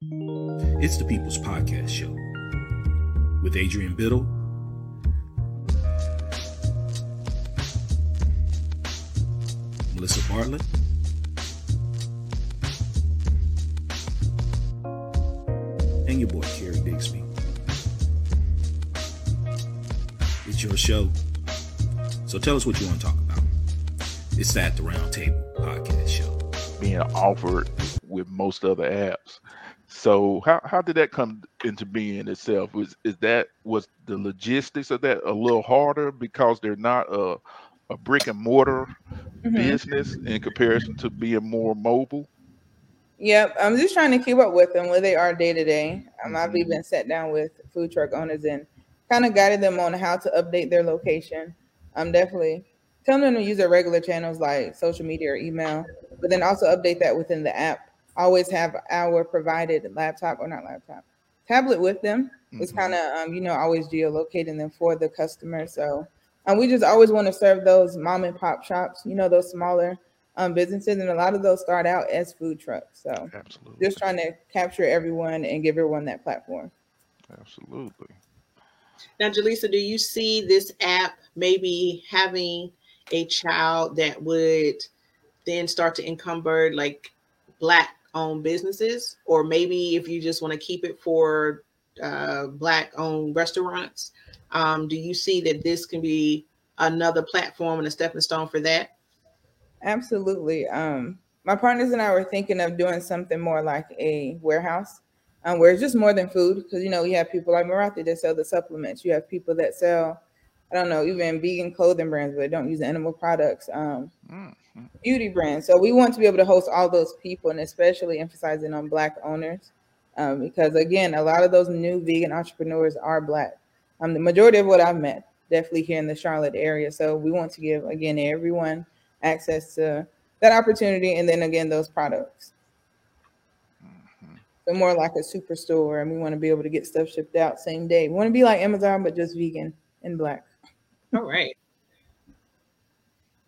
It's the People's Podcast Show with Adrian Biddle, Melissa Bartlett, and your boy Kerry Bixby. It's your show, so tell us what you want to talk about. It's that the Roundtable Podcast Show. being offered with most other apps. So how, how did that come into being itself? Was is that was the logistics of that a little harder because they're not a a brick and mortar Mhm. business in comparison to being more mobile? Yep, I'm just trying to keep up with them where they are day to day. Um, I've Mhm. even sat down with food truck owners and kind of guided them on how to update their location. I'm definitely telling them to use their regular channels like social media or email, but then also update that within the app. Always have our provided laptop or not laptop tablet with them. It's Mhm. kind of um, you know always geolocating them for the customer. So um, we just always want to serve those mom and pop shops, you know, those smaller um, businesses, and a lot of those start out as food trucks. So Absolutely. just trying to capture everyone and give everyone that platform. Absolutely. Now, Jaleesa, do you see this app maybe having a child that would then start to encumber like black owned businesses? Or maybe if you just want to keep it for uh, black owned restaurants, um, do you see that this can be another platform and a stepping stone for that? Absolutely. Um, my partners and I were thinking of doing something more like a warehouse, um, where it's just more than food. Because you know, you have people like Marathi that sell the supplements. You have people that sell, I don't know, even vegan clothing brands, but don't use animal products. Um, Mhm. beauty brands. So we want to be able to host all those people, and especially emphasizing on Black owners, um, because again, a lot of those new vegan entrepreneurs are Black. Um, the majority of what I've met, definitely here in the Charlotte area. So we want to give again everyone access to that opportunity, and then again those products. Mhm. So more like a superstore, and we want to be able to get stuff shipped out same day. We want to be like Amazon, but just vegan and Black. All right.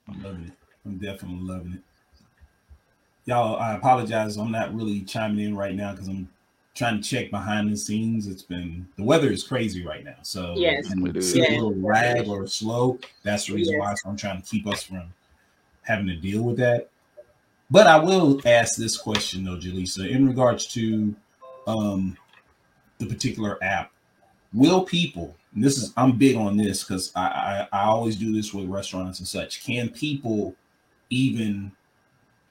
I'm loving it. I'm definitely loving it. Y'all, I apologize. I'm not really chiming in right now because I'm trying to check behind the scenes. It's been the weather is crazy right now. So Yes. and It is. it's a little rag or slow. That's the reason Yes. why. I'm trying to keep us from having to deal with that. But I will ask this question though, Jaleesa, in regards to um the particular app. Will people, and this is I'm big on this because I, I I always do this with restaurants and such. Can people even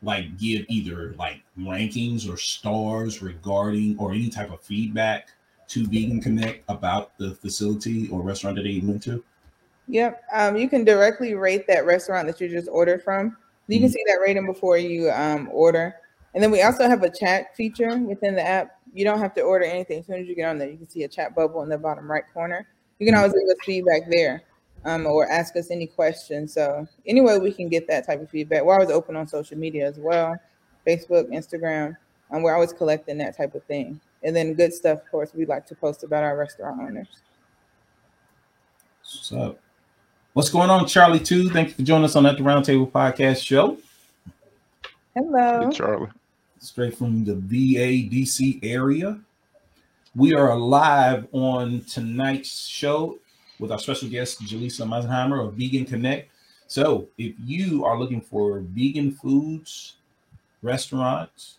like give either like rankings or stars regarding or any type of feedback to Vegan Connect about the facility or restaurant that they went to? Yep. Um, you can directly rate that restaurant that you just ordered from. You can Mhm. see that rating before you um, order. And then we also have a chat feature within the app. You don't have to order anything. As soon as you get on there, you can see a chat bubble in the bottom right corner. You can always give us feedback there um, or ask us any questions. So, anyway, we can get that type of feedback. We're always open on social media as well Facebook, Instagram. And we're always collecting that type of thing. And then good stuff, of course, we like to post about our restaurant owners. What's up? What's going on, Charlie? Too. Thank you for joining us on that the Roundtable Podcast Show. Hello. Hey, Charlie. straight from the VADC area. We are live on tonight's show with our special guest, Jaleesa Meisenheimer of Vegan Connect. So, if you are looking for vegan foods, restaurants,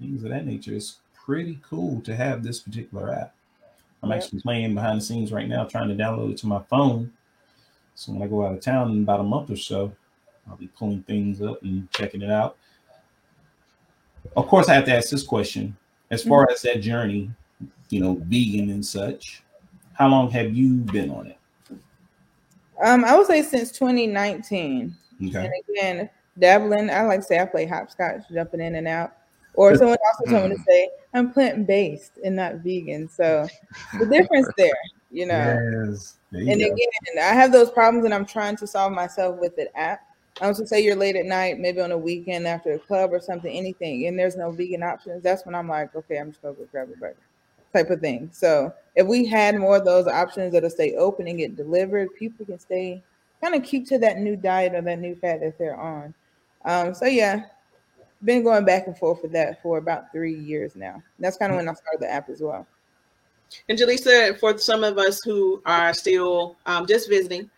things of that nature, it's pretty cool to have this particular app. I'm Yep. actually playing behind the scenes right now, trying to download it to my phone. So, when I go out of town in about a month or so, I'll be pulling things up and checking it out of course, I have to ask this question: as far mm-hmm. as that journey, you know, vegan and such, how long have you been on it? Um, I would say since 2019. Okay, And again, dabbling, I like to say I play hopscotch, jumping in and out. Or someone also told me to say I'm plant based and not vegan. So the difference there, you know. yes, you And go. again, I have those problems and I'm trying to solve myself with the app. I was to say you're late at night, maybe on a weekend after a club or something, anything, and there's no vegan options. That's when I'm like, okay, I'm just gonna go grab a burger, type of thing. So if we had more of those options that'll stay open and get delivered, people can stay kind of keep to that new diet or that new fat that they're on. Um, so yeah, been going back and forth with that for about three years now. That's kind of when I started the app as well. And Jaleesa, for some of us who are still um, just visiting,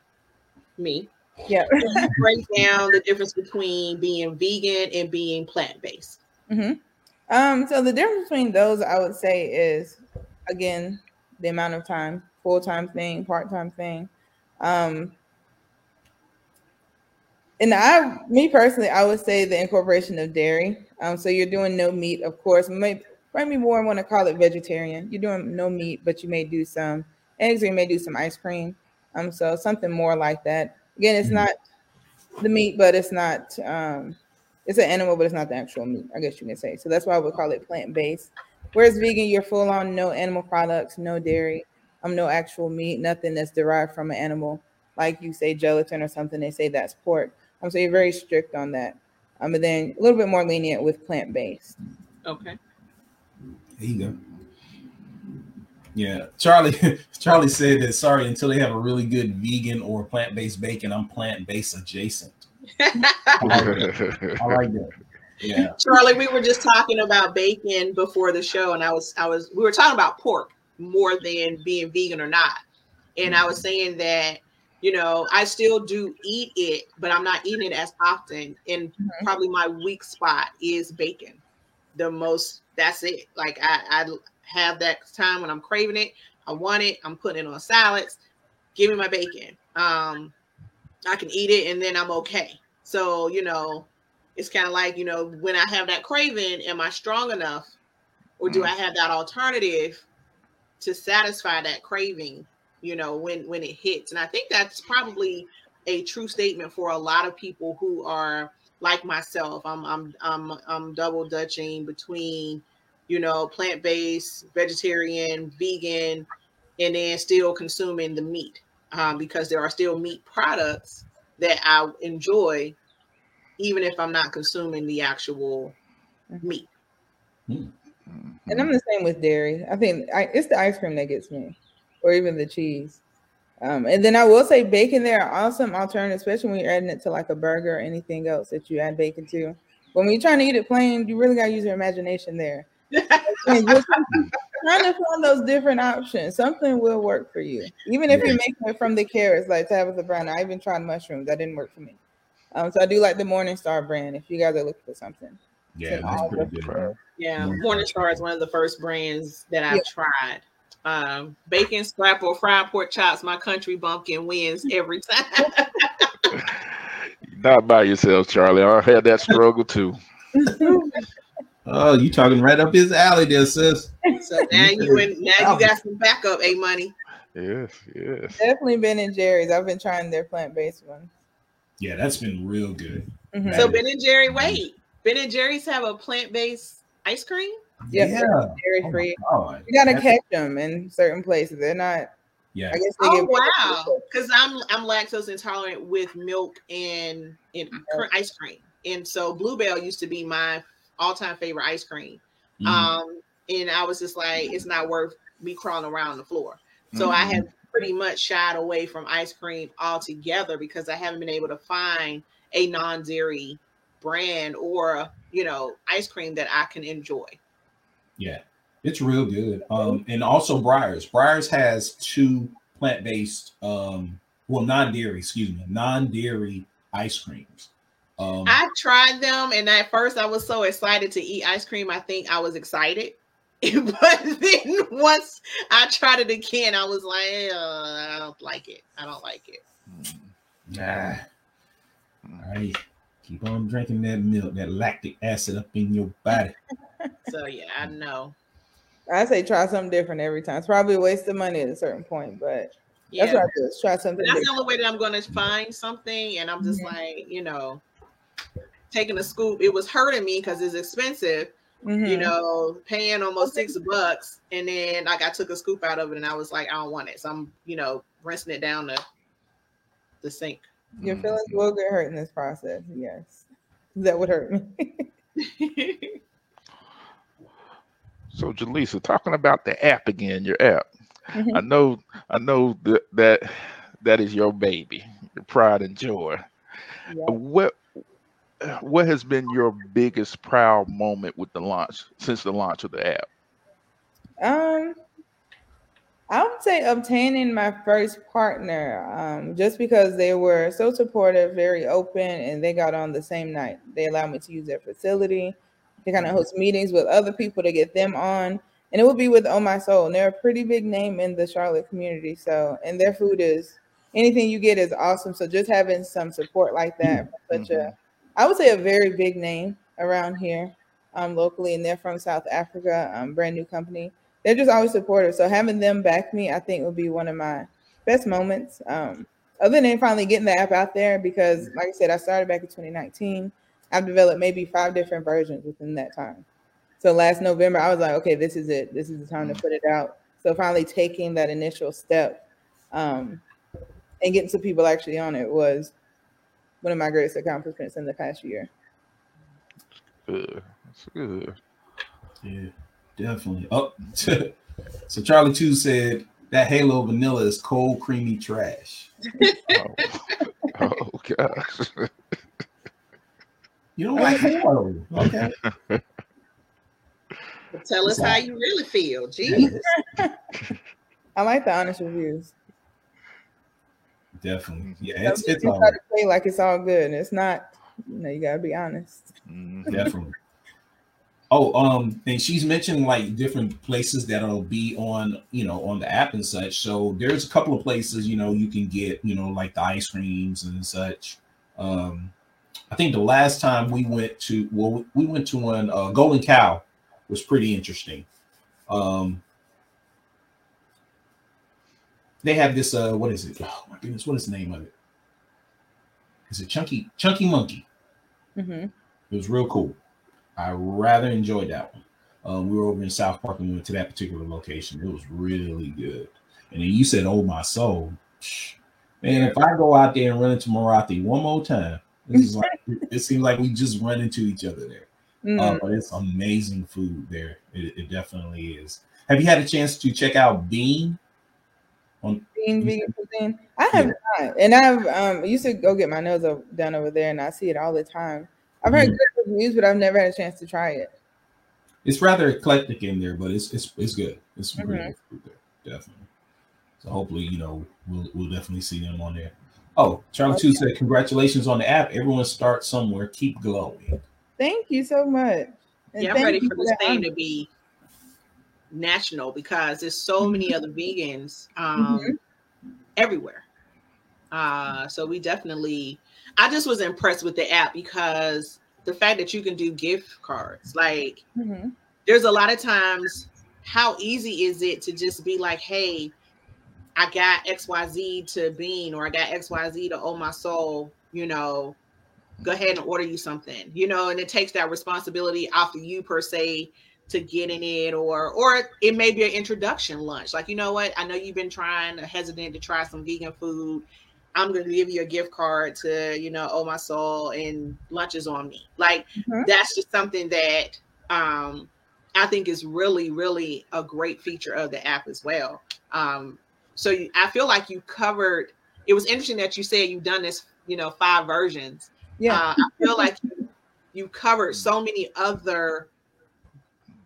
me, Yeah. break down the difference between being vegan and being plant based. hmm Um, so the difference between those, I would say, is again the amount of time, full time thing, part time thing. Um, and I, me personally, I would say the incorporation of dairy. Um, so you're doing no meat, of course. Maybe, maybe more want to call it vegetarian. You're doing no meat, but you may do some eggs, or you may do some ice cream. Um, so something more like that. Again, it's Mhm. not the meat, but it's not um it's an animal, but it's not the actual meat, I guess you can say. So that's why we call it plant-based. Whereas vegan, you're full on no animal products, no dairy, um, no actual meat, nothing that's derived from an animal, like you say gelatin or something, they say that's pork. Um, so you're very strict on that. Um, but then a little bit more lenient with plant-based. Okay. There you go. Yeah, Charlie. Charlie said that. Sorry, until they have a really good vegan or plant-based bacon, I'm plant-based adjacent. I like that. Yeah. Charlie, we were just talking about bacon before the show, and I was I was we were talking about pork more than being vegan or not. And I was saying that, you know, I still do eat it, but I'm not eating it as often. And Mhm. probably my weak spot is bacon. The most that's it. Like I, I have that time when I'm craving it, I want it, I'm putting it on salads. Give me my bacon. Um, I can eat it and then I'm okay. So, you know, it's kind of like, you know, when I have that craving, am I strong enough? Or do I have that alternative to satisfy that craving, you know, when when it hits? And I think that's probably a true statement for a lot of people who are like myself. I'm I'm I'm I'm double dutching between, you know, plant-based, vegetarian, vegan, and then still consuming the meat. Um, because there are still meat products that I enjoy, even if I'm not consuming the actual meat. And I'm the same with dairy. I think I, it's the ice cream that gets me, or even the cheese. Um, and then I will say bacon. There are awesome alternatives, especially when you're adding it to like a burger or anything else that you add bacon to. When you're trying to eat it plain, you really gotta use your imagination there. And just trying to find those different options. Something will work for you, even if you're making it from the carrots, like to have Tabitha Brown. I even tried mushrooms. That didn't work for me. Um, so I do like the Morningstar brand. If you guys are looking for something, Yeah, So that's pretty the- good. Yeah. Morningstar is one of the first brands that I've tried. Um, bacon, scrapple, fried pork chops, my country bumpkin wins every time. Not by yourself, Charlie. I had that struggle too. Oh, you talking right up his alley there, sis. so now you and now you got some backup, a money. Yes, yes. definitely Ben and Jerry's. I've been trying their plant-based ones. Yeah, that's been real good. Mhm. So Ben and Jerry, wait, Ben and Jerry's have a plant-based ice cream. Yep, Yeah. dairy Oh my free. God. You gotta That's- catch them in certain places. They're not. Yeah. I guess they Oh get wow! Because I'm I'm lactose intolerant with milk and and cr- ice cream, and so Blue Bell used to be my all-time favorite ice cream. Mhm. Um, and I was just like, it's not worth me crawling around the floor. So I have pretty much shied away from ice cream altogether because I haven't been able to find a non-dairy brand or you know ice cream that I can enjoy. Yeah, it's real good. Um, and also Breyers. Breyers has two plant-based, um, well, non-dairy, excuse me, non-dairy ice creams. Um, I tried them, and at first I was so excited to eat ice cream. I think I was excited, but then once I tried it again, I was like, uh, I don't like it. I don't like it. nah. All right, keep on drinking that milk, that lactic acid up in your body. So yeah, I know. I say try something different every time. It's probably a waste of money at a certain point, but Yeah. that's what I do. is Try something That's the only way that I'm going to find something, and I'm just Mhm. like, you know, taking a scoop. It was hurting me because it's expensive, you Mhm. know, paying almost six bucks, and then like I took a scoop out of it, and I was like, I don't want it, so I'm, you know, rinsing it down the the sink. Your feelings will get hurt in this process. Yes, that would hurt me. So, Jaleesa, talking about the app again, your app. Mhm. I know, I know that that that is your baby, your pride and joy. Yeah. What what has been your biggest proud moment with the launch since the launch of the app? Um, I would say obtaining my first partner, um, just because they were so supportive, very open, and they got on the same night. They allowed me to use their facility. They kind of host meetings with other people to get them on, and it would be with Oh My Soul. And they're a pretty big name in the Charlotte community. So, and their food is anything you get is awesome. So, just having some support like that, such mm-hmm. a, I would say a very big name around here, um, locally, and they're from South Africa, um, brand new company they're just always supportive. So having them back me, I think would be one of my best moments. Um, other than finally getting the app out there, because like I said, I started back in 2019. I've developed maybe five different versions within that time. So last November, I was like, okay, this is it. This is the time to put it out. So finally taking that initial step um, and getting some people actually on it was one of my greatest accomplishments in the past year. Good. That's good. Yeah. Definitely. Oh, so Charlie Two said that Halo vanilla is cold, creamy trash. oh. oh gosh. You don't like Halo, okay? Tell us how you really feel. Jeez. I like the honest reviews. Definitely. Yeah, it's it's all to play like it's all good, and it's not. You know, you gotta be honest. Mm-hmm. Definitely. Oh, um, and she's mentioned like different places that'll be on, you know, on the app and such. So there's a couple of places, you know, you can get, you know, like the ice creams and such. Um, I think the last time we went to, well, we went to one, uh, Golden Cow was pretty interesting. Um, they have this, uh, what is it? Oh my goodness, what is the name of it? Is it Chunky Chunky Monkey? Mm-hmm. It was real cool. I rather enjoyed that one. Um, we were over in South Park and we went to that particular location. It was really good. And then you said, "Oh my soul, man! If I go out there and run into Marathi one more time, this is like it seems like we just run into each other there. Mm. Uh, but it's amazing food there. It, it, definitely is. Have you had a chance to check out Bean? On Bean vegan cuisine? I have yeah. not, and I've um used to go get my nails done over there, and I see it all the time. I've heard mm. good reviews, but I've never had a chance to try it. It's rather eclectic in there, but it's it's it's good. It's mm-hmm. really good there, definitely. So hopefully, you know, we'll we'll definitely see them on there. Oh, Charlie okay. Two said, "Congratulations on the app. Everyone start somewhere. Keep glowing." Thank you so much. And yeah, I'm ready for this thing to be national because there's so many other vegans um, mm-hmm. everywhere. Uh, so we definitely I just was impressed with the app because the fact that you can do gift cards, like mm-hmm. there's a lot of times how easy is it to just be like, hey, I got XYZ to Bean or I got XYZ to Oh My Soul, you know, go ahead and order you something, you know, and it takes that responsibility off of you per se to getting it or or it may be an introduction lunch like you know what i know you've been trying hesitant to try some vegan food I'm going to give you a gift card to, you know, oh my soul and lunch is on me. Like mm-hmm. that's just something that um, I think is really, really a great feature of the app as well. Um, so you, I feel like you covered. It was interesting that you said you've done this, you know, five versions. Yeah, uh, I feel like you, you covered so many other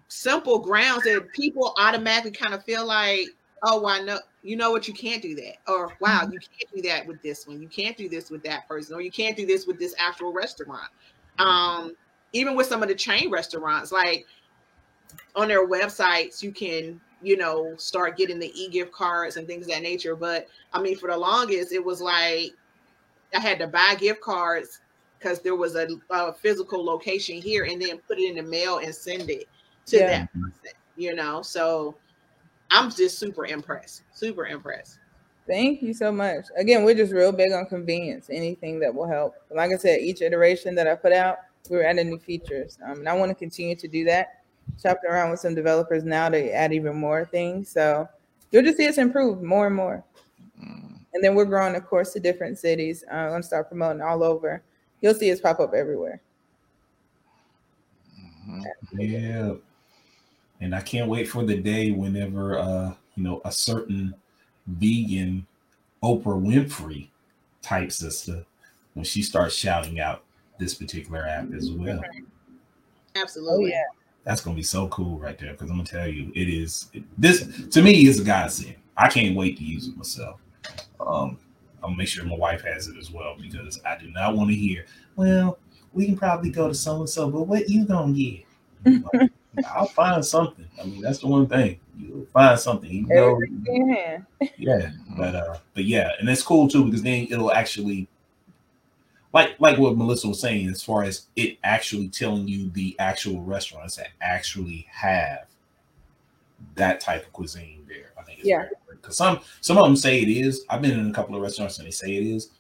simple grounds that people automatically kind of feel like, oh, I know you know what you can't do that or wow mm-hmm. you can't do that with this one you can't do this with that person or you can't do this with this actual restaurant. Um even with some of the chain restaurants like on their websites you can you know start getting the e-gift cards and things of that nature but i mean for the longest it was like i had to buy gift cards because there was a, a, physical location here and then put it in the mail and send it to yeah. that person you know so I'm just super impressed. Super impressed. Thank you so much. Again, we're just real big on convenience. Anything that will help. Like I said, each iteration that I put out, we're adding new features, um, and I want to continue to do that. Shopping around with some developers now to add even more things. So you'll just see us improve more and more. Mm. And then we're growing, of course, to different cities. Uh, I'm gonna start promoting all over. You'll see us pop up everywhere. Mm-hmm. Yeah and I can't wait for the day whenever uh, you know a certain vegan Oprah Winfrey type sister when she starts shouting out this particular app as well. Oh Absolutely. yeah. That's gonna be so cool right there. Because I'm gonna tell you, it is this to me is a godsend. I can't wait to use it myself. Um, I'll make sure my wife has it as well because I do not want to hear. Well, we can probably go to so and so, but what you gonna get? Like, I'll find something. I mean, that's the one thing you'll find something. Even though, Everything in your hand. yeah, but uh, but yeah, and it's cool too because then it'll actually, like like what Melissa was saying, as far as it actually telling you the actual restaurants that actually have that type of cuisine there. I think it's Yeah. because some some of them say it is. I've been in a couple of restaurants and they say it is.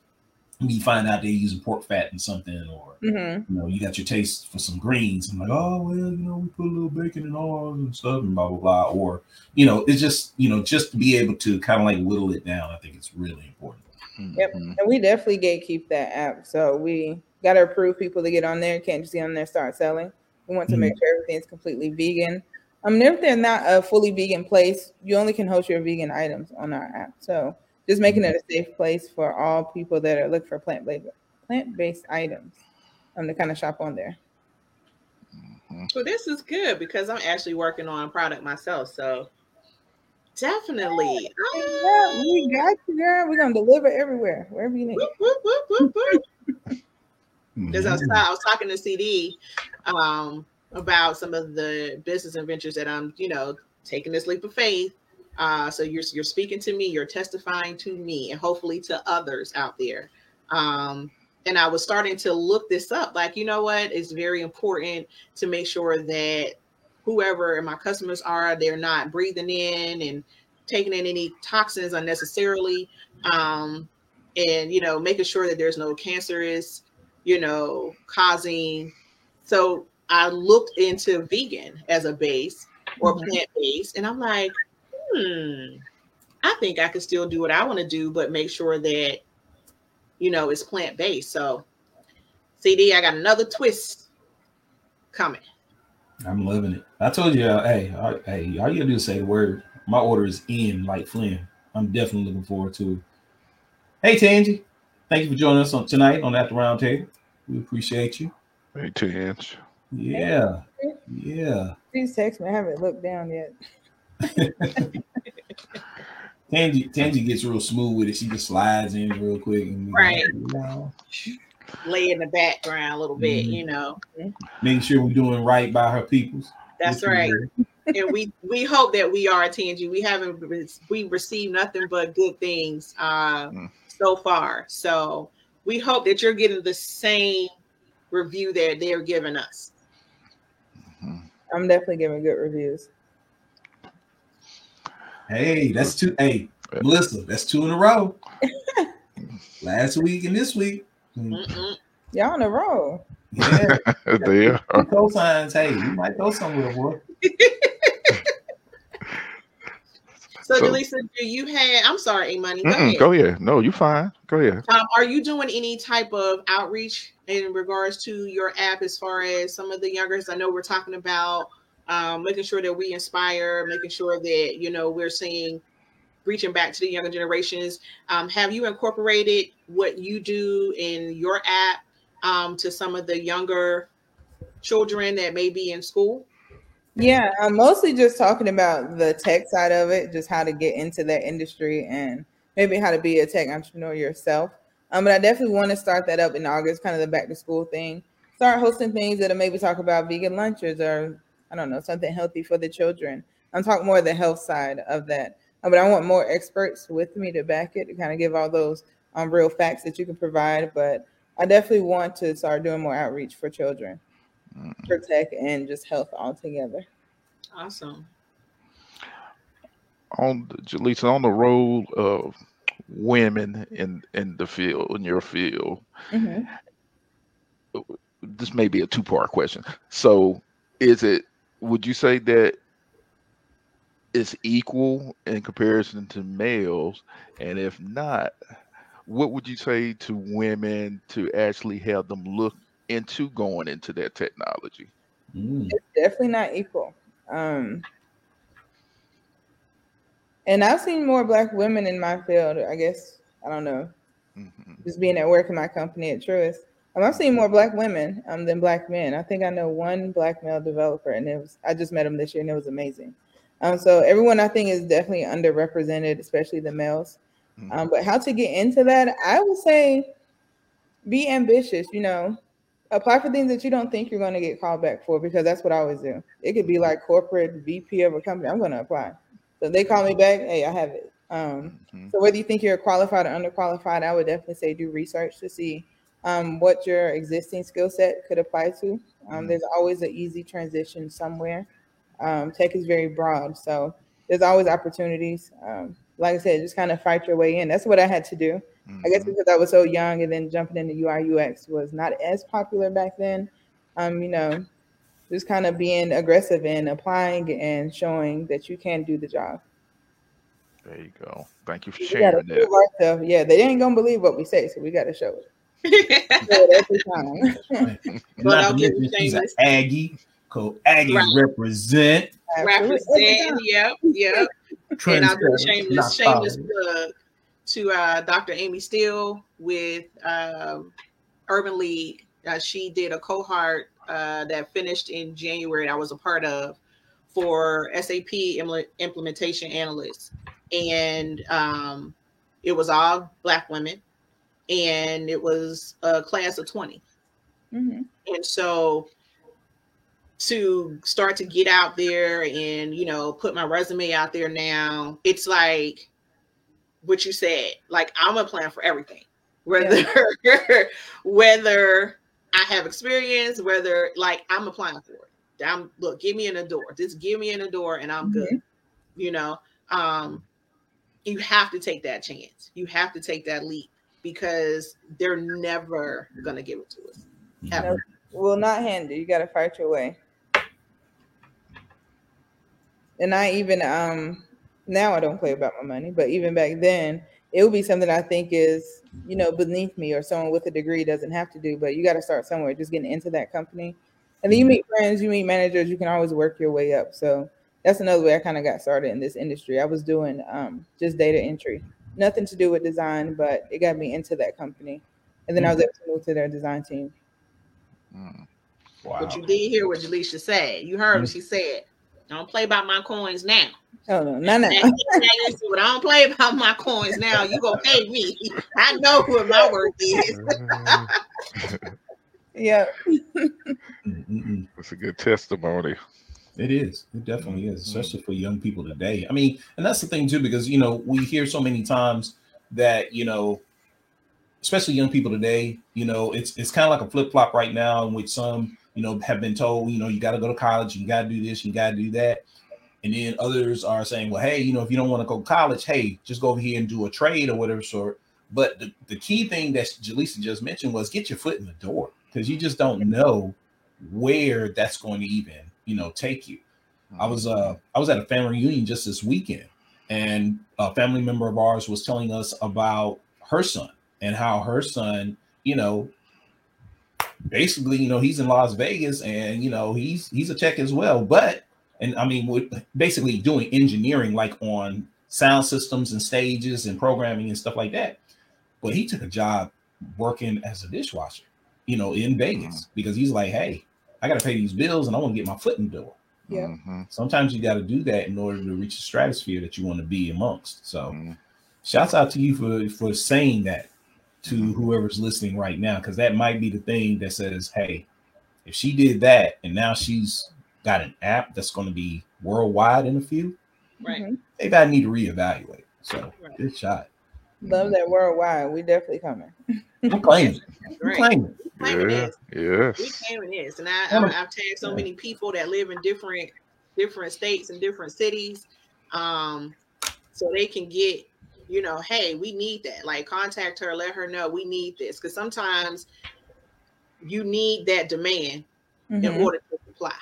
You find out they're using pork fat in something, or Mm-hmm. you know, you got your taste for some greens. I'm like, oh well, you know, we put a little bacon and all and stuff, and blah blah blah. Or you know, it's just you know, just to be able to kind of like whittle it down. I think it's really important. Yep. Mhm. And we definitely gatekeep that app. So we got to approve people to get on there. Can't just get on there and start selling. We want to Mhm. make sure everything's completely vegan. Um, and if they're not a fully vegan place, you only can host your vegan items on our app. So just making it a safe place for all people that are looking for plant based plant based items um, to kind of shop on there. Well, this is good because I'm actually working on a product myself. So definitely. Yeah, we got you, girl. We're gonna deliver everywhere, wherever you need. Whoop, whoop, whoop, whoop, whoop. Because I, was, Mhm. I was talking to CD um, about some of the business and ventures that I'm, you know, taking this leap of faith. Uh, so you're you're speaking to me, you're testifying to me, and hopefully to others out there. Um, and I was starting to look this up. Like, you know what? It's very important to make sure that whoever my customers are, they're not breathing in and taking in any toxins unnecessarily. Um, and you know, making sure that there's no cancerous you know, causing. So I looked into vegan as a base or Mhm. plant based, and I'm like, hmm, I think I could still do what I want to do, but make sure that, you know, it's plant based. So, CD, I got another twist coming. I'm loving it. I told you, uh, hey, all, hey, all you gotta do is say the word. My order is in, like Flynn. I'm definitely looking forward to it. Hey, Tangy, thank you for joining us on tonight on After the Round Table. We appreciate you. Hey, Tinge. Yeah, yeah. Please text me. I haven't looked down yet. Tangy, Tangy gets real smooth with it. She just slides in real quick. And, Right. You know, Lay in the background a little bit, Mhm. you know. making sure we're doing right by her peoples. That's Which right. and we we hope that we are Tangy. We haven't we received nothing but good things uh, Mm. so far. So we hope that you're getting the same review that they're giving us. I'm definitely giving good reviews. Hey, that's two. Hey, Yeah. Melissa, that's two in a row. Last week and this week. Mm-mm. Y'all on the roll. Yeah, there. cosigns. Hey, you might go somewhere, boy. So, So- Delisa, do you have? I'm sorry, A Money. Go ahead. Go ahead. No, you fine. Go ahead. Um, are you doing any type of outreach in regards to your app as far as some of the youngers? I know we're talking about um, making sure that we inspire, making sure that you know we're seeing reaching back to the younger generations. Um, have you incorporated what you do in your app um, to some of the younger children that may be in school? Yeah, I'm mostly just talking about the tech side of it, just how to get into that industry and maybe how to be a tech entrepreneur yourself. Um, but I definitely want to start that up in August, kind of the back to school thing. Start hosting things that'll maybe talk about vegan lunches or I don't know something healthy for the children. I'm talking more of the health side of that, Uh, but I want more experts with me to back it to kind of give all those um, real facts that you can provide. But I definitely want to start doing more outreach for children, for tech, and just health altogether. Awesome. On the, Jaleesa, on the role of women in in the field, in your field, Mhm. this may be a two part question. So, is it? Would you say that it's equal in comparison to males? And if not, what would you say to women to actually have them look into going into that technology? Mm. it's definitely not equal. Um, and I've seen more black women in my field. I guess I don't know, Mhm. just being at work in my company at Truist. Um, I've seen more black women um, than black men. I think I know one black male developer, and it was I just met him this year, and it was amazing. Um, so everyone I think is definitely underrepresented, especially the males. Mhm. Um, but how to get into that? I would say be ambitious. You know, apply for things that you don't think you're going to get called back for because that's what I always do. It could be like corporate VP of a company. I'm going to apply. So they call me back. Hey, I have it. Um, Mhm. so whether you think you're qualified or underqualified, I would definitely say do research to see um, what your existing skill set could apply to. Um, Mhm. there's always an easy transition somewhere. Um, tech is very broad, so there's always opportunities. Um, like I said, just kind of fight your way in. That's what I had to do. I guess Mhm. because I was so young, and then jumping into UI UX was not as popular back then. Um, you know, just kind of being aggressive and applying and showing that you can do the job. There you go. Thank you for sharing that. Yeah, they ain't gonna believe what we say, so we got to show it. Show it every time. But not I'll give you mention she's an shameless- Aggie. Co Aggie Right. represent. Absolutely. Represent, yep, yep. And I'll do a shameless, shameless followers. plug to uh, Dr. Amy Steele with um, Urban League. Uh, she did a cohort uh, that finished in January. I was a part of for SAP impl- implementation analysts, and um, it was all Black women, and it was a class of twenty. Mhm. And so to start to get out there and you know put my resume out there now, it's like what you said. Like I'm applying for everything, whether whether I have experience, whether like I'm applying for it. I'm look, give me in the door. Just give me in the door, and I'm good. You know, um, you have to take that chance. You have to take that leap because they're never gonna give it to us ever. Will not hand you. You got to fight your way. And I even um now I don't play about my money, but even back then it would be something I think is you know beneath me or someone with a degree doesn't have to do. But you got to start somewhere. Just getting into that company, and then you meet friends, you meet managers. You can always work your way up. So that's another way I kind of got started in this industry. I was doing um just data entry, nothing to do with design, but it got me into that company, and then I was able to move to their design team. Mm. Wow. But you did hear what Jaleisha said. You heard what she said. I don't play about my coins now. Oh no, no, no. Now, now listen, but I don't play about my coins now. You gonna pay me. I know what my worth is. yeah. That's a good testimony. It is. It definitely is, mm-hmm. especially for young people today. I mean, and that's the thing too, because you know we hear so many times that you know, especially young people today, you know, it's it's kind of like a flip flop right now, in which some you know have been told, you know, you got to go to college, you got to do this, you got to do that, and then others are saying, well, hey, you know, if you don't want to go to college, hey, just go over here and do a trade or whatever sort. But the, the key thing that Jaleesa just mentioned was get your foot in the door because you just don't know where that's going to even you know take you. I was uh I was at a family reunion just this weekend, and a family member of ours was telling us about her son and how her son, you know, basically, you know, he's in Las Vegas and you know he's he's a tech as well, but and I mean, with basically doing engineering like on sound systems and stages and programming and stuff like that. But he took a job working as a dishwasher, you know, in Vegas because he's like, hey, I got to pay these bills and I want to get my foot in the door. Yeah. Mhm, Sometimes you got to do that in order to reach the stratosphere that you want to be amongst. So, mhm. shouts out to you for for saying that to Mhm. whoever's listening right now, because that might be the thing that says, hey, if she did that and now she's got an app that's going to be worldwide in a few, Right. Maybe I need to reevaluate. So, Right. good shot. Love that worldwide. We definitely coming. I'm claiming. I'm Right. claiming. Claiming Yeah, this. We yes. claiming this, and I, I, I've tagged so many people that live in different different states and different cities, um, so they can get you know, hey, we need that. Like, contact her, let her know we need this, because sometimes you need that demand in Mhm. order to supply.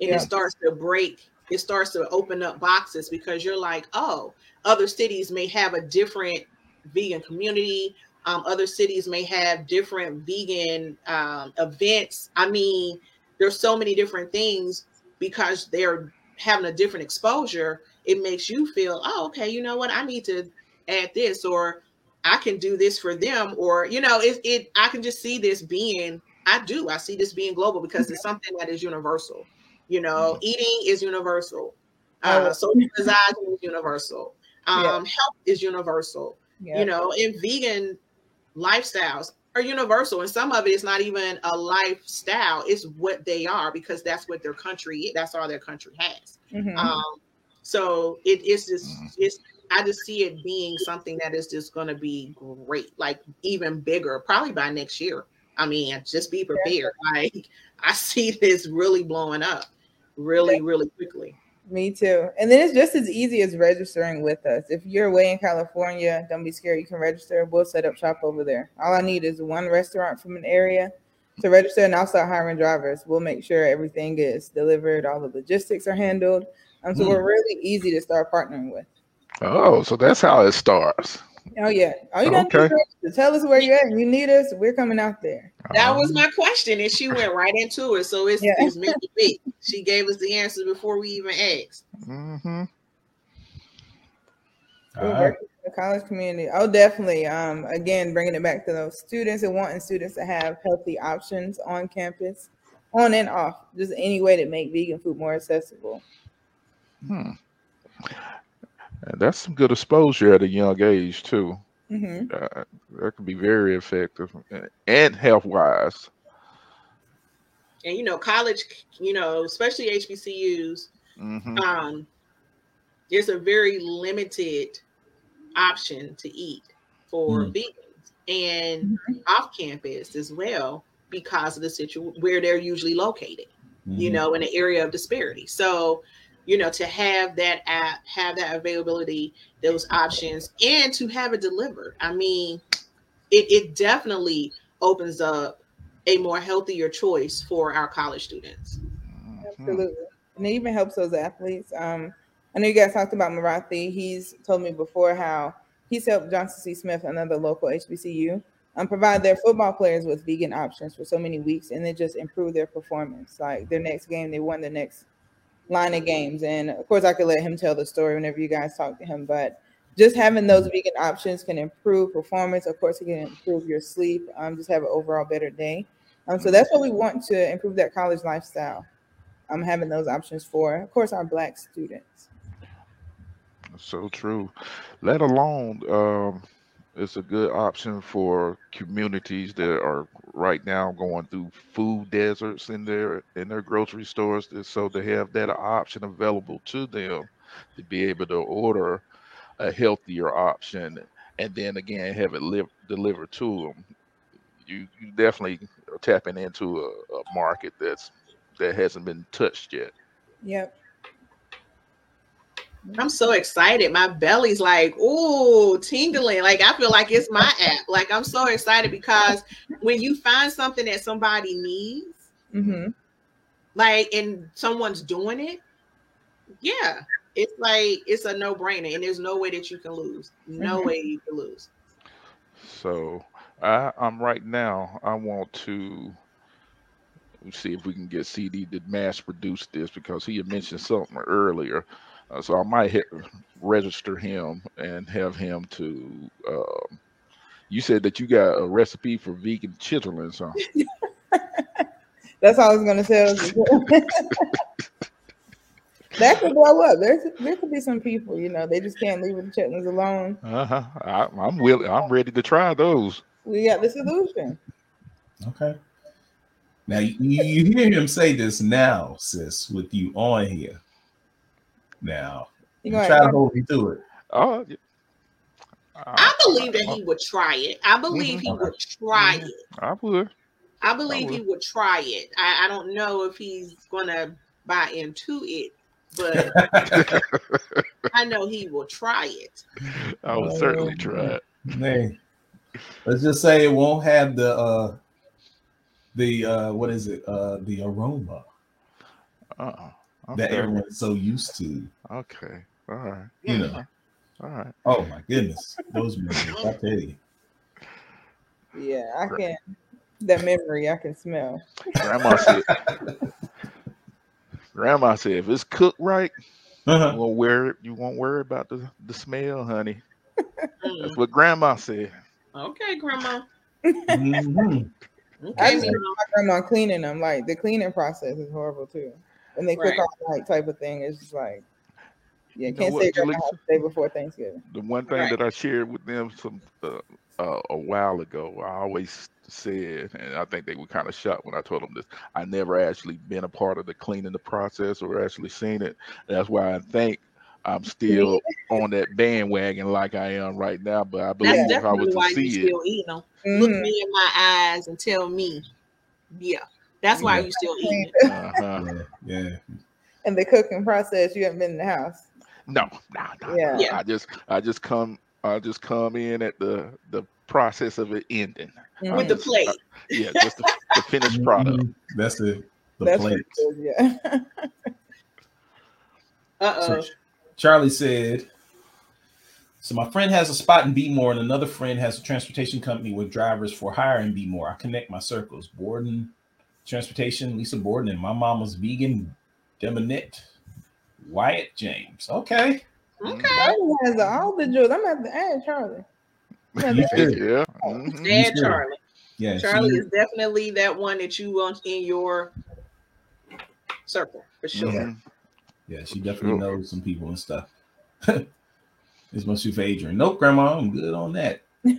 And Yeah. it starts to break, it starts to open up boxes because you're like, oh, other cities may have a different vegan community. Um, other cities may have different vegan um, events. I mean, there's so many different things because they're having a different exposure. It makes you feel, oh, okay, you know what? I need to add this, or I can do this for them, or you know, it, it I can just see this being. I do. I see this being global because it's something that is universal. You know, eating is universal. Uh, Oh. social anxiety is universal. Um, Yeah. Health is universal. Yeah. You know, and vegan lifestyles are universal, and some of it is not even a lifestyle; it's what they are because that's what their country. That's all their country has. Mhm. Um, so it is just Mhm. it's I just see it being something that is just gonna be great, like even bigger, probably by next year. I mean, just be prepared. Like I see this really blowing up really, really quickly. Me too. And then it's just as easy as registering with us. If you're away in California, don't be scared. You can register. We'll set up shop over there. All I need is one restaurant from an area to register, and I'll start hiring drivers. We'll make sure everything is delivered, all the logistics are handled. Um, so Hmm. we're really easy to start partnering with. Oh, so that's how it starts. Oh yeah. All you gotta do Okay. is tell us where you're at and you need us, we're coming out there. That was my question, and she went right into it. So it's, Yeah. it's meant to be. She gave us the answer before we even asked. mhm. All right. working with the college community. Oh, definitely. Um, again, bringing it back to those students and wanting students to have healthy options on campus, on and off. Just any way to make vegan food more accessible. Hmm. And that's some good exposure at a young age too. hmm Uh, that could be very effective and health wise. And you know, college, you know, especially HBCUs, hmm um, there's a very limited option to eat for Mm. vegans and off campus as well because of the situation where they're usually located. you Mhm. know, in an area of disparity. So, you know, to have that app, have that availability, those options, and to have it delivered. I mean, it, it definitely opens up a more healthier choice for our college students. Absolutely. And it even helps those athletes. Um, I know you guys talked about Marathi. He's told me before how he's helped Johnson C. Smith, another local HBCU, um, provide their football players with vegan options for so many weeks and then just improve their performance. Like their next game, they won the next line of games. And of course, I could let him tell the story whenever you guys talk to him. But just having those vegan options can improve performance. Of course, it can improve your sleep. Um, just have an overall better day. Um, so that's what we want to improve that college lifestyle. I'm having those options for, of course, our black students. So true. Let alone um, it's a good option for communities that are right now going through food deserts in their in their grocery stores. So to have that option available to them to be able to order a healthier option and then again have it live, delivered to them. You, you definitely are tapping into a, a market that's that hasn't been touched yet. Yep. I'm so excited. My belly's like, ooh, tingling. Like I feel like it's my app. Like I'm so excited because when you find something that somebody needs, hmm like and someone's doing it yeah it's like it's a no-brainer and there's no way that you can lose no Mhm. way you can lose So I, I'm right now. I want to see if we can get CD to mass produce this because he had mentioned something earlier. Uh, so I might hit, register him and have him to. Um, you said that you got a recipe for vegan chitlins, huh? That's all I was gonna say. that could blow up. There's there could be some people, you know, they just can't leave the chitlins alone. Uh-huh. I, I'm willing. I'm ready to try those. We got the solution. Okay. Now you, you hear him say this now, sis, with you on here. Now You you try to hold me to it. Oh, yeah. i believe that he would try it i believe he would try Mhm. it I would. i believe he would. would try it I, I don't know if he's gonna buy into it but i know he will try it I would certainly try it. Man, let's just say it won't have the uh the uh what is it? Uh the aroma Uh-uh. That everyone's so used to. Okay. All right. You know. All right. Oh my goodness. Those memories, I tell you. Yeah, I can that memory I can smell. Grandma said. Grandma said, if it's cooked right, you Uh-huh. won't worry. You won't worry about the, the smell, honey. Mm. That's what Grandma said. Okay, grandma. Mhm. I Okay, just Mama. my grandma cleaning them. Like the cleaning process is horrible too. When they cook Right. all night type of thing, it's just like, yeah, You know can't what, say grandma Jaleesa? has to before Thanksgiving. The one thing Right. that I shared with them some uh, uh, a while ago, I always said, and I think they were kind of shocked when I told them this. I never actually been a part of the cleaning the process or actually seen it. That's why I think I'm still on that bandwagon like I am right now. But I believe That's if I was definitely why to you see it, still eating them. Look Mhm. me in my eyes and tell me, yeah. That's why Yeah. you still eating it. uh-huh. Yeah, yeah. And the cooking process, you haven't been in the house. no, no, no, Yeah. no. I just, I just come, I just come in at the the process of it ending. Mhm. With the just- plate. Yeah, just the, the finished product. Mhm. That's the the That's plate. what yeah. Uh oh. So Charlie said, So my friend has a spot in Beemore, and another friend has a transportation company with drivers for hire in Beemore. I connect my circles. Borden Transportation, Lisa Borden, and my mama's vegan Demonette Wyatt James. Okay. Okay. Charlie has all the jewels. I'm gonna have to add Charlie. I'm gonna You have to should. Yeah. mhm. Dad? Charlie. Yeah. she- Charlie is definitely that one that you want in your circle for sure. Yeah. Mhm. Yeah, she definitely knows some people and stuff. this must be for Adrian. Nope, Grandma, I'm good on that.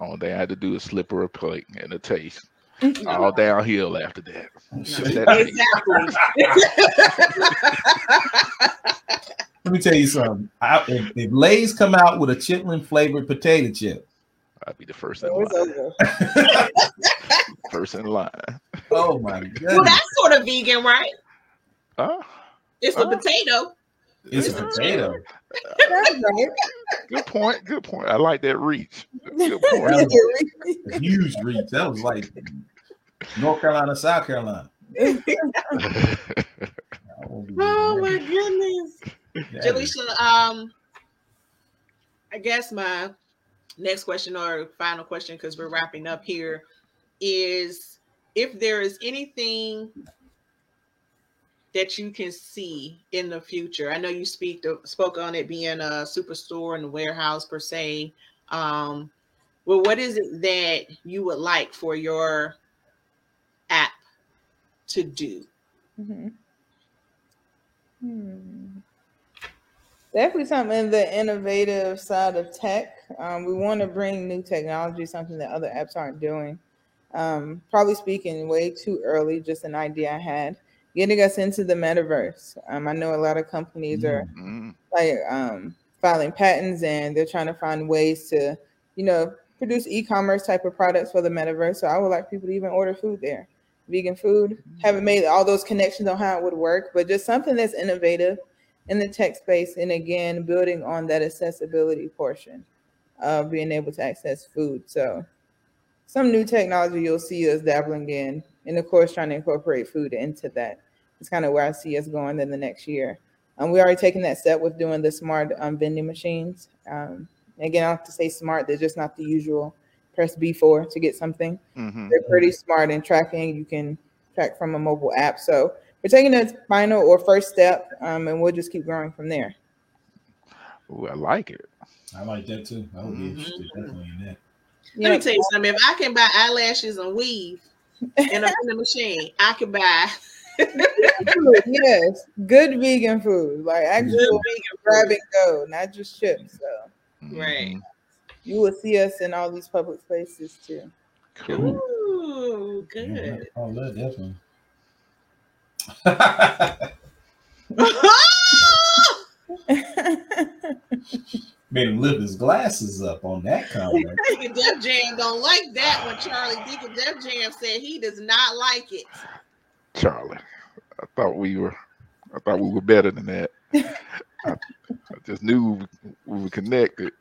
All they had to do is slip her a plate and a taste. All downhill after that. Just that taste. Exactly. Let me tell you something. I, if, if Lay's come out with a chitlin flavored potato chip, I'd be the first in line. First in line. oh my god! well, that's sort of vegan, right? Ah, It's the Oh. potato. It's a potato. Good point. Good point. I like that reach. Good point. was huge reach. That was like North Carolina, South Carolina. Oh my goodness. That is- Jaleesa, um, I guess my next question or final question, because we're wrapping up here, is if there is anything that you can see in the future. I know you speak spoke on it being a superstore and a warehouse per se. Um, well, what is it that you would like for your app to do? Mhm. Hmm. Definitely something in the innovative side of tech. Um, we want to bring new technology, something that other apps aren't doing. Um, probably speaking way too early, just an idea I had. Getting us into the metaverse. Um, I know a lot of companies are Mhm. like um, filing patents and they're trying to find ways to, you know, produce e-commerce type of products for the metaverse. So I would like people to even order food there, vegan food. Haven't made all those connections on how it would work, but just something that's innovative in the tech space. And again, building on that accessibility portion of being able to access food. So some new technology you'll see us dabbling in, and of course, trying to incorporate food into that. It's kind of where I see us going in the next year. Um, we already taken that step with doing the smart um, vending machines. Um, again, I have to say smart. They're just not the usual press B4 to get something. Mhm. They're pretty smart in tracking. You can track from a mobile app. So we're taking that final or first step, um, and we'll just keep growing from there. Ooh, I like it. I like that too. I would be Mhm. interested definitely in that. Let me tell you something. If I can buy eyelashes and weave in a vending machine, I can buy food, yes, good vegan food, like good actual vegan grab food. and go, not just chips. So Right. Mhm. you will see us in all these public spaces too. Cool. Ooh, Yeah, good. oh, that definitely. Made him lift his glasses up on that comment. Deacon Def Jam don't like that when Charlie Deacon Def Jam said he does not like it. Charlie. I thought we were I thought we were better than that. I, I just knew we were connected.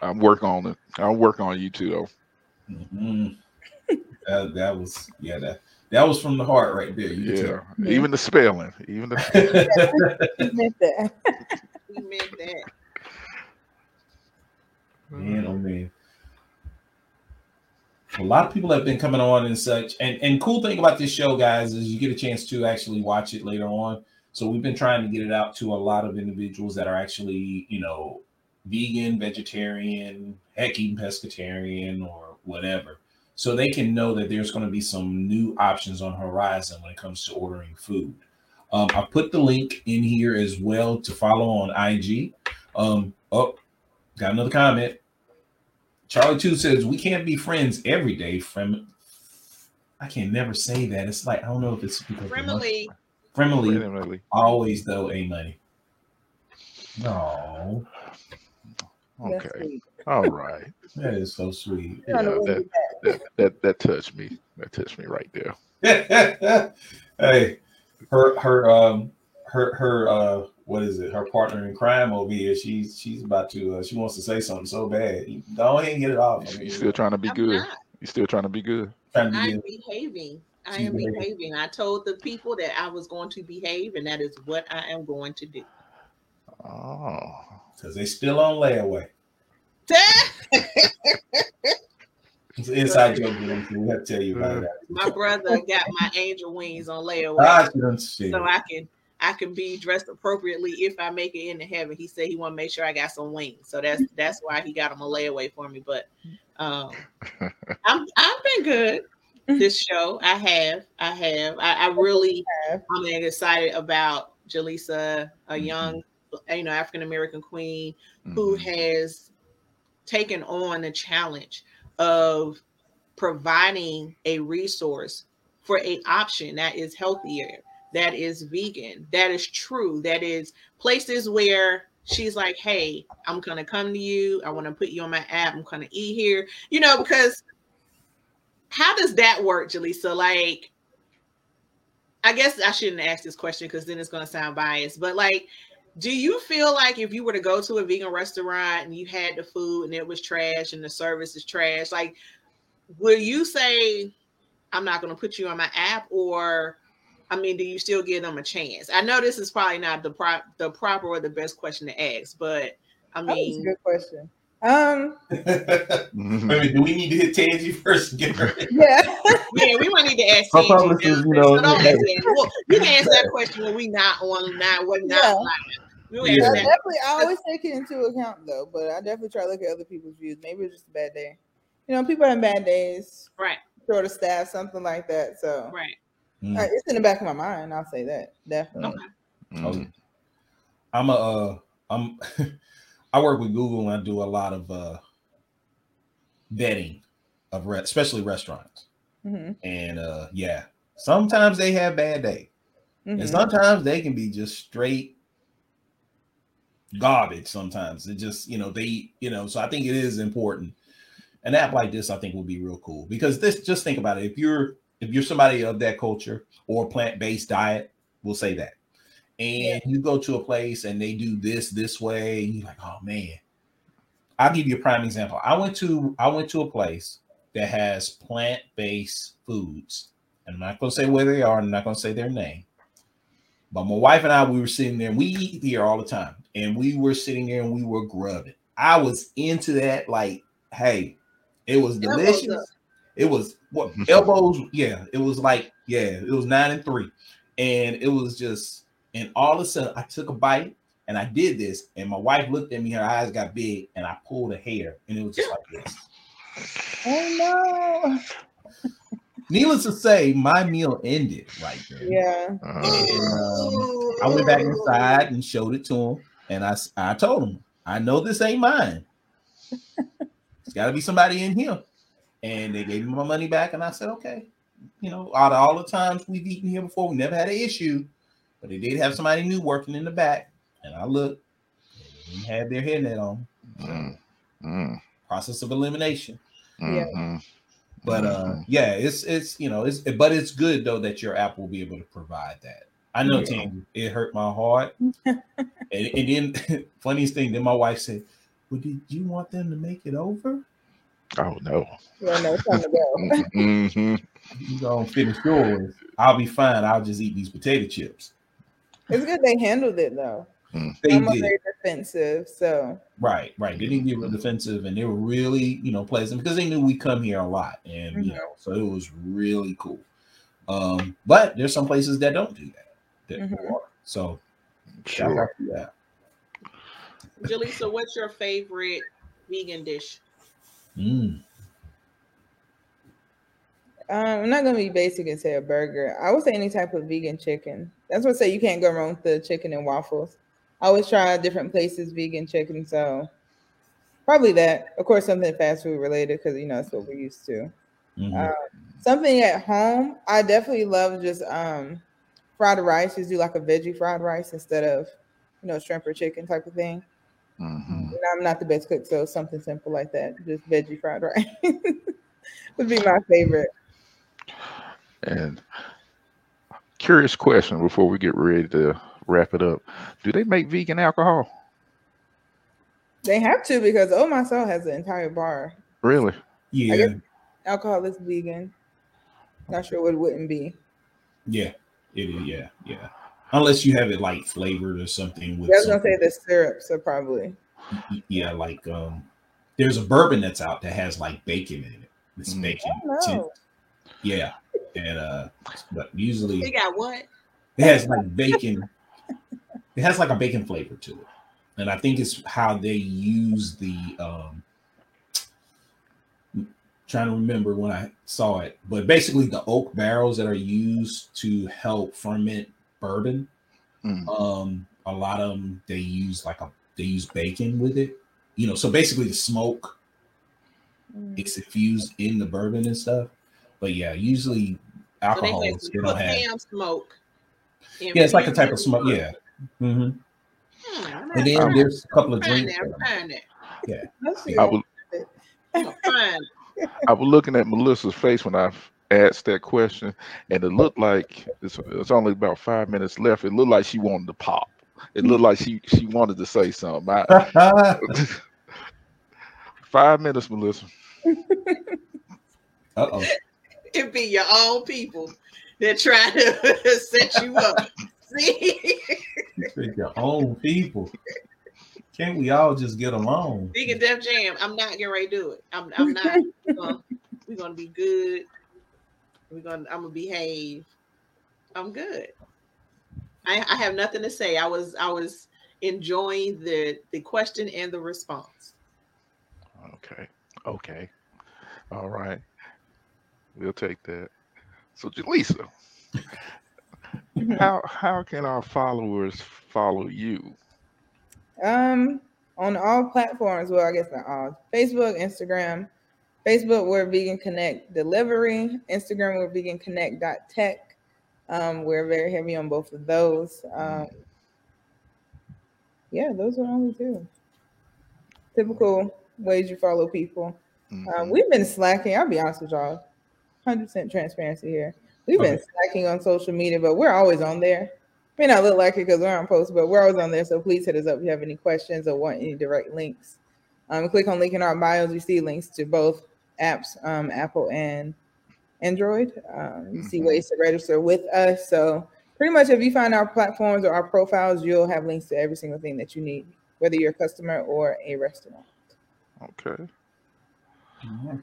I'm working on it. I'll work on you too though. Mhm. That, that was yeah that that was from the heart right there. You Yeah. Yeah. Even the spelling. Even the tell. He meant that. He meant that. man, oh man. A lot of people have been coming on and such. And and cool thing about this show, guys, is you get a chance to actually watch it later on. So we've been trying to get it out to a lot of individuals that are actually, you know, vegan, vegetarian, heck, even pescatarian or whatever. So they can know that there's going to be some new options on horizon when it comes to ordering food. Um, I put the link in here as well to follow on IG. Um, oh, got another comment. Charlie Two says we can't be friends every day. From I can never say that. It's like I don't know if it's because Friendly. friendly, Randomly. always though a money. No, Okay. All right. that is so sweet. Yeah, that, that that that touched me. That touched me right there. hey, her her um her her uh what is it? Her partner in crime over here. She's she's about to uh, she wants to say something so bad. You Go ahead and get it off. I You, mean, you still trying to be I'm good? not. You still trying to be good? I'm behaving. I am behaving. behaving. I told the people that I was going to behave, and that is what I am going to do. Oh. because they still on layaway. It's an inside joke. you We have to tell you about that. my brother got my angel wings on layaway, she done shit. so I can I can be dressed appropriately if I make it into heaven. He said he want to make sure I got some wings, so that's that's why he got them a layaway for me. But um, I'm I've been good this show. I have I have I, I really. I'm excited about Jaleesa, a Mhm. young you know African American queen who Mhm. has taken on the challenge of providing a resource for a option that is healthier that is vegan that is true that is places where she's like hey i'm gonna come to you i want to put you on my app i'm gonna eat here you know because how does that work jaleesa like i guess i shouldn't ask this question because then it's gonna sound biased but like do you feel like if you were to go to a vegan restaurant and you had the food and it was trash and the service is trash, like, will you say, I'm not going to put you on my app? Or, I mean, do you still give them a chance? I know this is probably not the, pro- the proper or the best question to ask, but I That was a mean, good question. Um. Wait do we need to hit Tangi first? and Get her. yeah. yeah, we might need to ask Her Tangi publicist, you know, So don't yeah. ask that. Well, you can answer that question when we not on, not, when not Yeah. live. We'll Yeah. I definitely, I always take it into account though, but I definitely try to look at other people's views. Maybe it's just a bad day. You know, people have bad days, Right, short of staff, something like that. So right. Mm. uh, it's in the back of my mind. I'll say that definitely. Mhm. I'm a uh, I'm I work with Google and I do a lot of uh vetting of re- especially restaurants. hmm And uh yeah, sometimes they have bad days. hmm And sometimes they can be just straight garbage sometimes. It just, you know, they, you know, so I think it is important. An app like this, I think, will be real cool because this just think about it. If you're if you're somebody of that culture or plant-based diet, we'll say that. And you go to a place and they do this this way, and you're like, oh man. I'll give you a prime example. I went to I went to a place that has plant-based foods. I'm not gonna say where they are, I'm not gonna say their name. But my wife and I, we were sitting there. We eat here all the time, and we were sitting there and we were grubbing. I was into that. Like, hey, it was delicious. Up. It was what elbows. Yeah, it was like yeah, it was nine and three, and it was just. And all of a sudden, I took a bite and I did this, and my wife looked at me. Her eyes got big, and I pulled a hair, and it was just like this. Oh no! Needless to say, my meal ended right there. Yeah. And, um, I went back inside and showed it to him, and I I told him, I know this ain't mine. it's got to be somebody in here. And they gave me my money back, and I said, okay. You know, out of all the times we've eaten here before, we never had an issue, but they did have somebody new working in the back, and I looked, and had their hairnet on. mm, mm, Process of elimination. Yeah. mhm, But uh, mhm. yeah, it's it's you know it's but it's good though that your app will be able to provide that. I know, Yeah. Tim, it hurt my heart. and, and then funniest thing, then my wife said, "Well, did you want them to make it over? Oh no. Yeah, no, it's time to go. Mhm. You gonna finish yours? I'll be fine. I'll just eat these potato chips." It's good they handled it though. They I'm did very defensive, so right, right. They didn't get real defensive, and they were really you know pleasant because they knew we come here a lot, and you Mhm. know so it was really cool. Um, but there's some places that don't do that. that Mhm. are. So shout Sure. out to that. Jaleesa, what's your favorite vegan dish? Mm. Um, I'm not gonna be basic and say a burger. I would say any type of vegan chicken. That's what I say you can't go wrong with the chicken and waffles. I always try different places vegan chicken, so probably that. Of course, something fast food related because you know that's what we're used to. Mhm. Um, something at home, I definitely love just um fried rice. Just do like a veggie fried rice instead of you know shrimp or chicken type of thing. Mhm. And I'm not the best cook, so something simple like that, just veggie fried rice would be my favorite. And curious question before we get ready to wrap it up: Do they make vegan alcohol? They have to because Oh My Soul has an entire bar. Really? yeah, guess- Alcohol is vegan. Not sure what it wouldn't be. yeah, it is. Yeah, yeah. Unless you have it like flavored or something with I was gonna something- say the syrups are probably. Yeah, like um, there's a bourbon that's out that has like bacon in it. It's Mm. bacon. Oh, tint. no. Yeah, and uh, but usually They got what? it has like bacon. It has like a bacon flavor to it, and I think it's how they use the. um Trying to remember when I saw it, but basically the oak barrels that are used to help ferment bourbon. Mm. Um, a lot of them they use like a they use bacon with it. You know, so basically the smoke Mm. it's infused in the bourbon and stuff. But yeah, usually alcohol So they they don't have. ham smoke. Yeah, it's like a type of smoke. Yeah. hmm Hmm, And then there's a couple of drinks. that. I'm trying that. That's I good. was I'm gonna find it. I was looking at Melissa's face when I asked that question, and it looked like it's, it's only about five minutes left. It looked like she wanted to pop. It looked like she she wanted to say something. I, five minutes, Melissa. Uh oh. It be your own people that try to set you up. See, With your own people. Can't we all just get along? Vegan Def Jam. I'm not getting ready to do it. I'm, I'm not. We're we're gonna be good. We're gonna. I'm gonna behave. I'm good. I, I have nothing to say. I was I was enjoying the the question and the response. Okay. Okay. All right. We'll take that. So, Jaleesa, how how can our followers follow you? Um, on all platforms. Well, I guess not all. Facebook, Instagram. Facebook, we're Vegan Connect Delivery. Instagram, we're Vegan Connect Tech. Um, we're very heavy on both of those. Um, yeah, those are only two. Typical ways you follow people. Um, Mhm. we've been slacking. I'll be honest with y'all. 100% transparency here. We've been Okay. slacking on social media, but we're always on there. May not look like it because we're on post, but we're always on there. So please hit us up if you have any questions or want any direct links. Um, click on link in our bios. You see links to both apps, um, Apple and Android. Um, you see Mhm. ways to register with us. So pretty much, if you find our platforms or our profiles, you'll have links to every single thing that you need, whether you're a customer or a restaurant. Okay. Alright.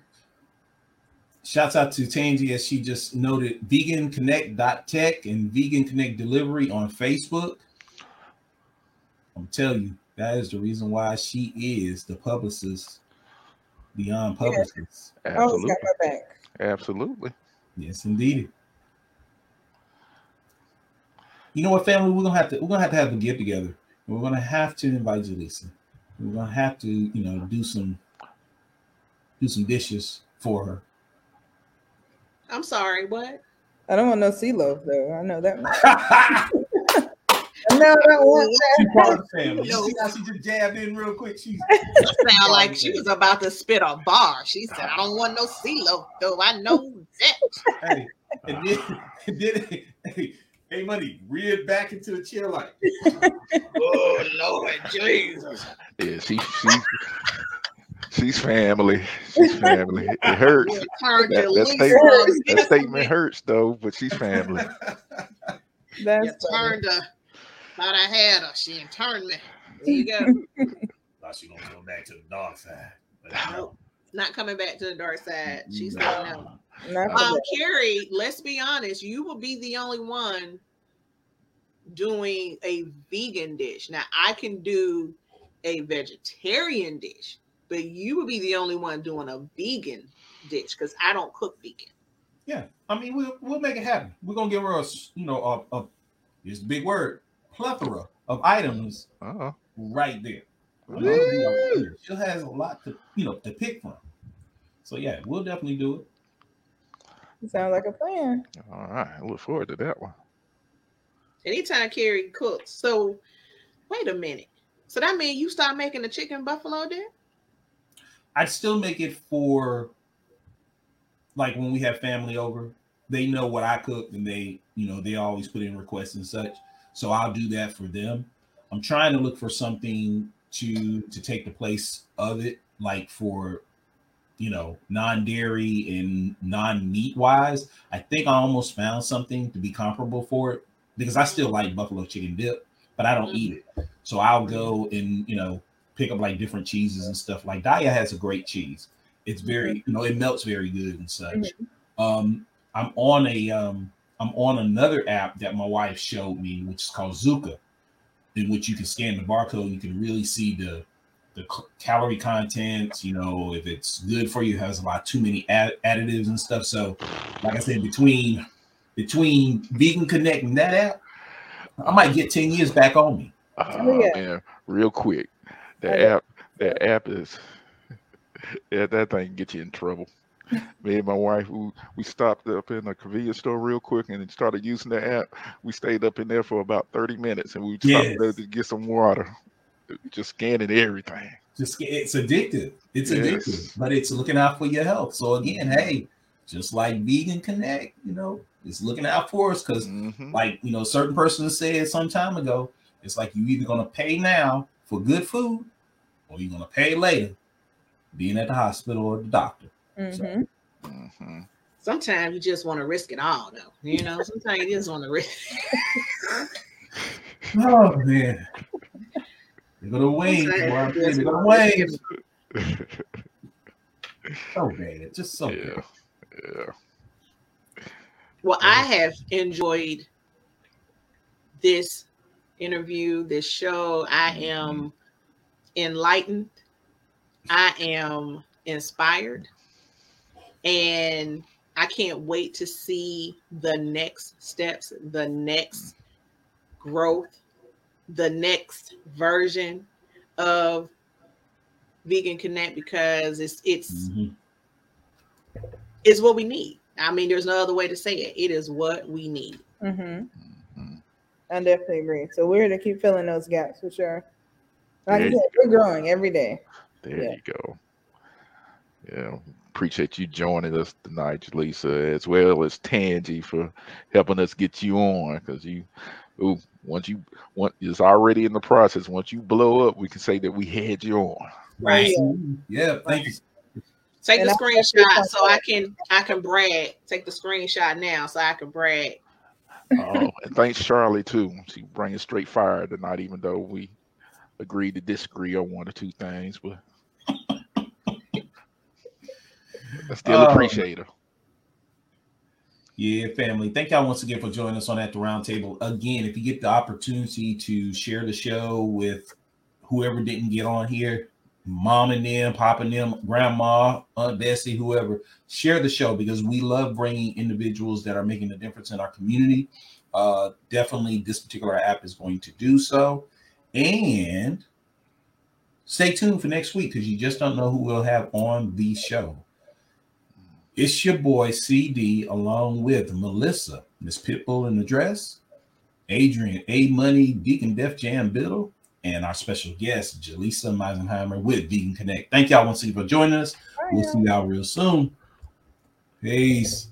Shouts out to Tangi as she just noted veganconnect.tech and Vegan Connect Delivery on Facebook. I'm telling you, that is the reason why she is the publicist beyond publicist. Oh, it's Absolutely. Got my back. Absolutely. Yes, indeed. You know what, family? We're gonna have to we're gonna have to have a get together. We're gonna have to invite Jaleesa. We're gonna have to, you know, do some do some dishes for her. I'm sorry. What? I don't want no sea loaf though. I know that. family. No. You see how she just jabbed in real quick? She's Sound like she was about to spit a bar. She said, "I don't want no CeeLo, though. I know that." hey, and then, and then hey, hey, money, reared back into a chair like oh Lord Jesus! Yeah, she she's she's family. She's family. It hurts. You That, that, statement, that statement hurts though, but she's family. You That's funny. turned her. Thought I had her. She didn't me. There you go. Thought she gonna go back to the dark side. But No. Not coming back to the dark side. She's no. saying no. Not for Um, that. Carrie, let's be honest. You will be the only one doing a vegan dish. Now, I can do a vegetarian dish, but you will be the only one doing a vegan dish because I don't cook vegan. Yeah, I mean we'll we'll make it happen. We're gonna give her a you know a, a it's a big word plethora of items Uh-huh. right there. I know it'll be a. She has a lot to you know to pick from. So yeah, we'll definitely do it. Sounds like a plan. All right. I look forward to that one. Anytime Carrie cooks. So wait a minute. So that means you start making the chicken buffalo then? I'd still make it for like when we have family over. They know what I cook and they, you know, they always put in requests and such. So I'll do that for them. I'm trying to look for something to to take the place of it, like for you know, non-dairy and non-meat wise. I think I almost found something to be comparable for it because I still like buffalo chicken dip, but I don't eat it. So I'll go and you know pick up like different cheeses and stuff. Like Daiya has a great cheese. It's very, you know, it melts very good and such. Um, I'm on a um I'm on another app that my wife showed me, which is called Yuka, in which you can scan the barcode. You can really see the the calorie content. You know, if it's good for you, has a lot too many add- additives and stuff. So, like I said, between between Vegan Connect and that app, I might get ten years back on me. Ah, oh, yeah. man, real quick. The Oh, yeah. app, the app is yeah, that thing can get you in trouble. Me and my wife, we, we stopped up in a convenience store real quick and started using the app. We stayed up in there for about 30 minutes and we stopped Yes. there to get some water. Just scanning everything. just it's addictive. It's Yes. addictive, but it's looking out for your health. So again, hey, just like Vegan Connect, you know, it's looking out for us because, hmm like you know, a certain person said some time ago, it's like you either gonna pay now for good food, or you're gonna pay later, being at the hospital or the doctor. Mhm. hmm Sometimes you just want to risk it all though. You know, sometimes you just want to risk Oh man, they're gonna wait. Sometimes boy, I'm you telling just you, They're gonna wanna wait. risk it. So bad, just so yeah, bad. yeah. Well, I have enjoyed this interview, this show. I am enlightened. I am inspired. And I can't wait to see the next steps, the next growth, the next version of Vegan Connect because it's it's Mhm. it's what we need. I mean, there's no other way to say it. It is what we need. Mhm. Mhm. I definitely agree. So we're here to keep filling those gaps for sure. Like I you said, we're growing every day. There Yeah. you go. Yeah, appreciate you joining us tonight, Lisa, as well as Tangi for helping us get you on. Because you, ooh, once you, once it's already in the process. Once you blow up, we can say that we had you on. Right. Yeah. Thank you. Take And the I- screenshot so I can I can brag. Take the screenshot now so I can brag. Oh, and thanks Charlie too. She bringing straight fire tonight, even though we agreed to disagree on one or two things, but I still Oh. appreciate her. Yeah, family. Thank y'all once again for joining us on At the Round Table. Again, if you get the opportunity to share the show with whoever didn't get on here, mom and them, pop and them, grandma, Aunt Bessie, whoever, share the show because we love bringing individuals that are making a difference in our community. Uh, definitely, this particular app is going to do so. And stay tuned for next week because you just don't know who we'll have on the show. It's your boy CD along with Melissa, Miss Pitbull in the dress, Adrian A Money, Deacon Def Jam Biddle, and our special guest, Jaleesa Meisenheimer with Vegan Connect. Thank y'all once again for joining us. We'll see y'all real soon. Peace.